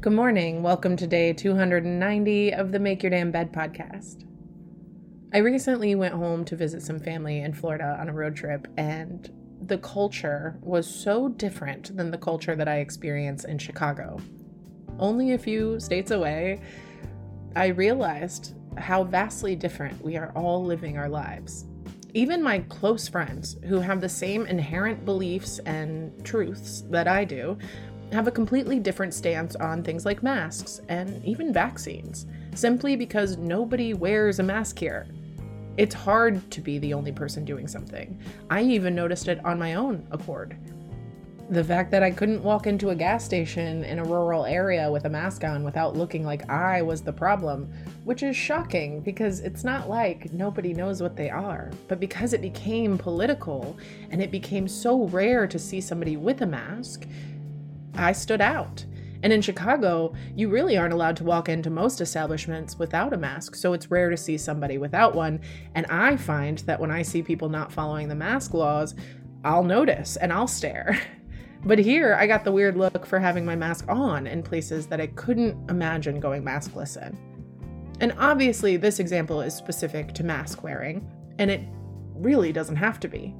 Good morning. Welcome to day 290 of the Make Your Damn Bed podcast. I recently went home to visit some family in Florida on a road trip, and the culture was so different than the culture that I experienced in Chicago. Only a few states away, I realized how vastly different we are all living our lives. Even my close friends, who have the same inherent beliefs and truths that I do, have a completely different stance on things like masks and even vaccines, simply because nobody wears a mask here. It's hard to be the only person doing something. I even noticed it on my own accord. The fact that I couldn't walk into a gas station in a rural area with a mask on without looking like I was the problem, which is shocking because it's not like nobody knows what they are, but because it became political and it became so rare to see somebody with a mask, I stood out. And in Chicago, you really aren't allowed to walk into most establishments without a mask, so it's rare to see somebody without one. And I find that when I see people not following the mask laws, I'll notice and I'll stare. But here, I got the weird look for having my mask on in places that I couldn't imagine going maskless in. And obviously, this example is specific to mask wearing, and it really doesn't have to be.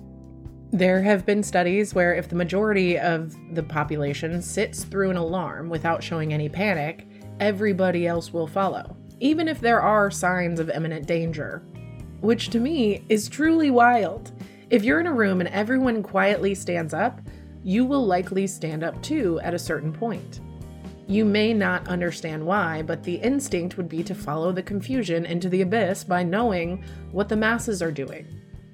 There have been studies where if the majority of the population sits through an alarm without showing any panic, everybody else will follow, even if there are signs of imminent danger. Which to me is truly wild. If you're in a room and everyone quietly stands up, you will likely stand up too at a certain point. You may not understand why, but the instinct would be to follow the confusion into the abyss by knowing what the masses are doing.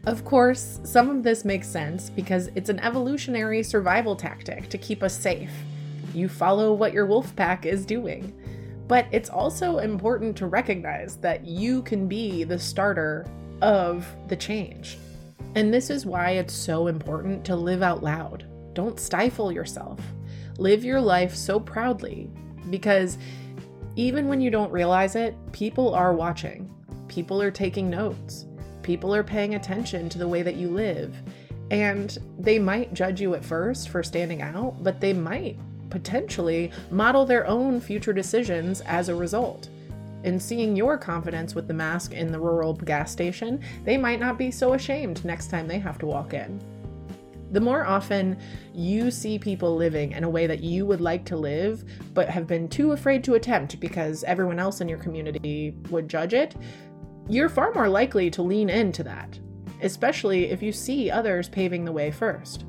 Of course, some of this makes sense because it's an evolutionary survival tactic to keep us safe. You follow what your wolf pack is doing. But it's also important to recognize that you can be the starter of the change. And this is why it's so important to live out loud. Don't stifle yourself. Live your life so proudly because even when you don't realize it, people are watching, people are taking notes people are paying attention to the way that you live. And they might judge you at first for standing out, but they might potentially model their own future decisions as a result. In seeing your confidence with the mask in the rural gas station, they might not be so ashamed next time they have to walk in. The more often you see people living in a way that you would like to live, but have been too afraid to attempt because everyone else in your community would judge it, you're far more likely to lean into that, especially if you see others paving the way first.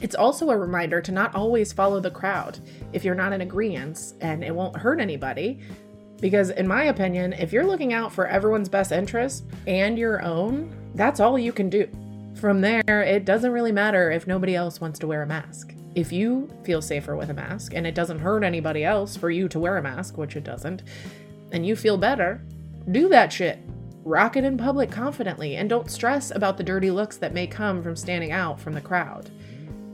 It's also a reminder to not always follow the crowd if you're not in agreement and it won't hurt anybody. Because, in my opinion, if you're looking out for everyone's best interest and your own, that's all you can do. From there, it doesn't really matter if nobody else wants to wear a mask. If you feel safer with a mask and it doesn't hurt anybody else for you to wear a mask, which it doesn't, and you feel better, do that shit. Rock it in public confidently and don't stress about the dirty looks that may come from standing out from the crowd.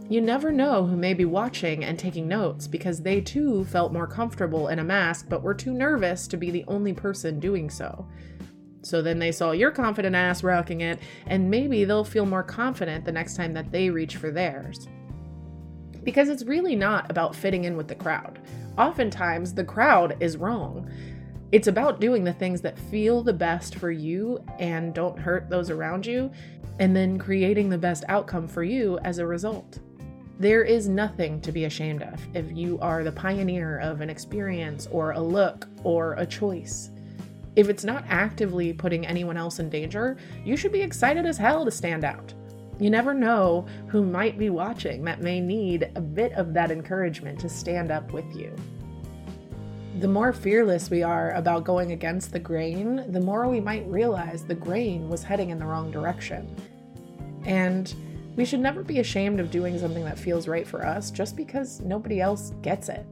You never know who may be watching and taking notes because they too felt more comfortable in a mask but were too nervous to be the only person doing so. So then they saw your confident ass rocking it, and maybe they'll feel more confident the next time that they reach for theirs. Because it's really not about fitting in with the crowd. Oftentimes, the crowd is wrong. It's about doing the things that feel the best for you and don't hurt those around you, and then creating the best outcome for you as a result. There is nothing to be ashamed of if you are the pioneer of an experience or a look or a choice. If it's not actively putting anyone else in danger, you should be excited as hell to stand out. You never know who might be watching that may need a bit of that encouragement to stand up with you. The more fearless we are about going against the grain, the more we might realize the grain was heading in the wrong direction. And we should never be ashamed of doing something that feels right for us just because nobody else gets it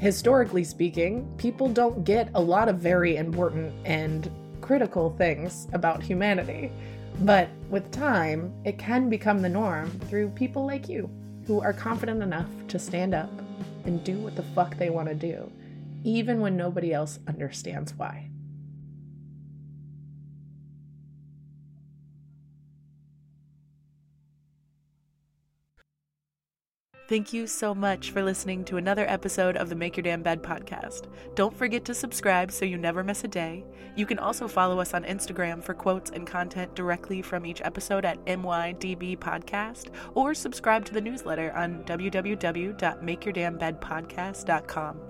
historically speaking, people don't get a lot of very important and critical things about humanity. But with time, it can become the norm through people like you who are confident enough to stand up and do what the fuck they want to do, even when nobody else understands why. Thank you so much for listening to another episode of the Make Your Damn Bed podcast. Don't forget to subscribe so you never miss a day. You can also follow us on Instagram for quotes and content directly from each episode at MYDB Podcast or subscribe to the newsletter on www.makeyourdamnbedpodcast.com.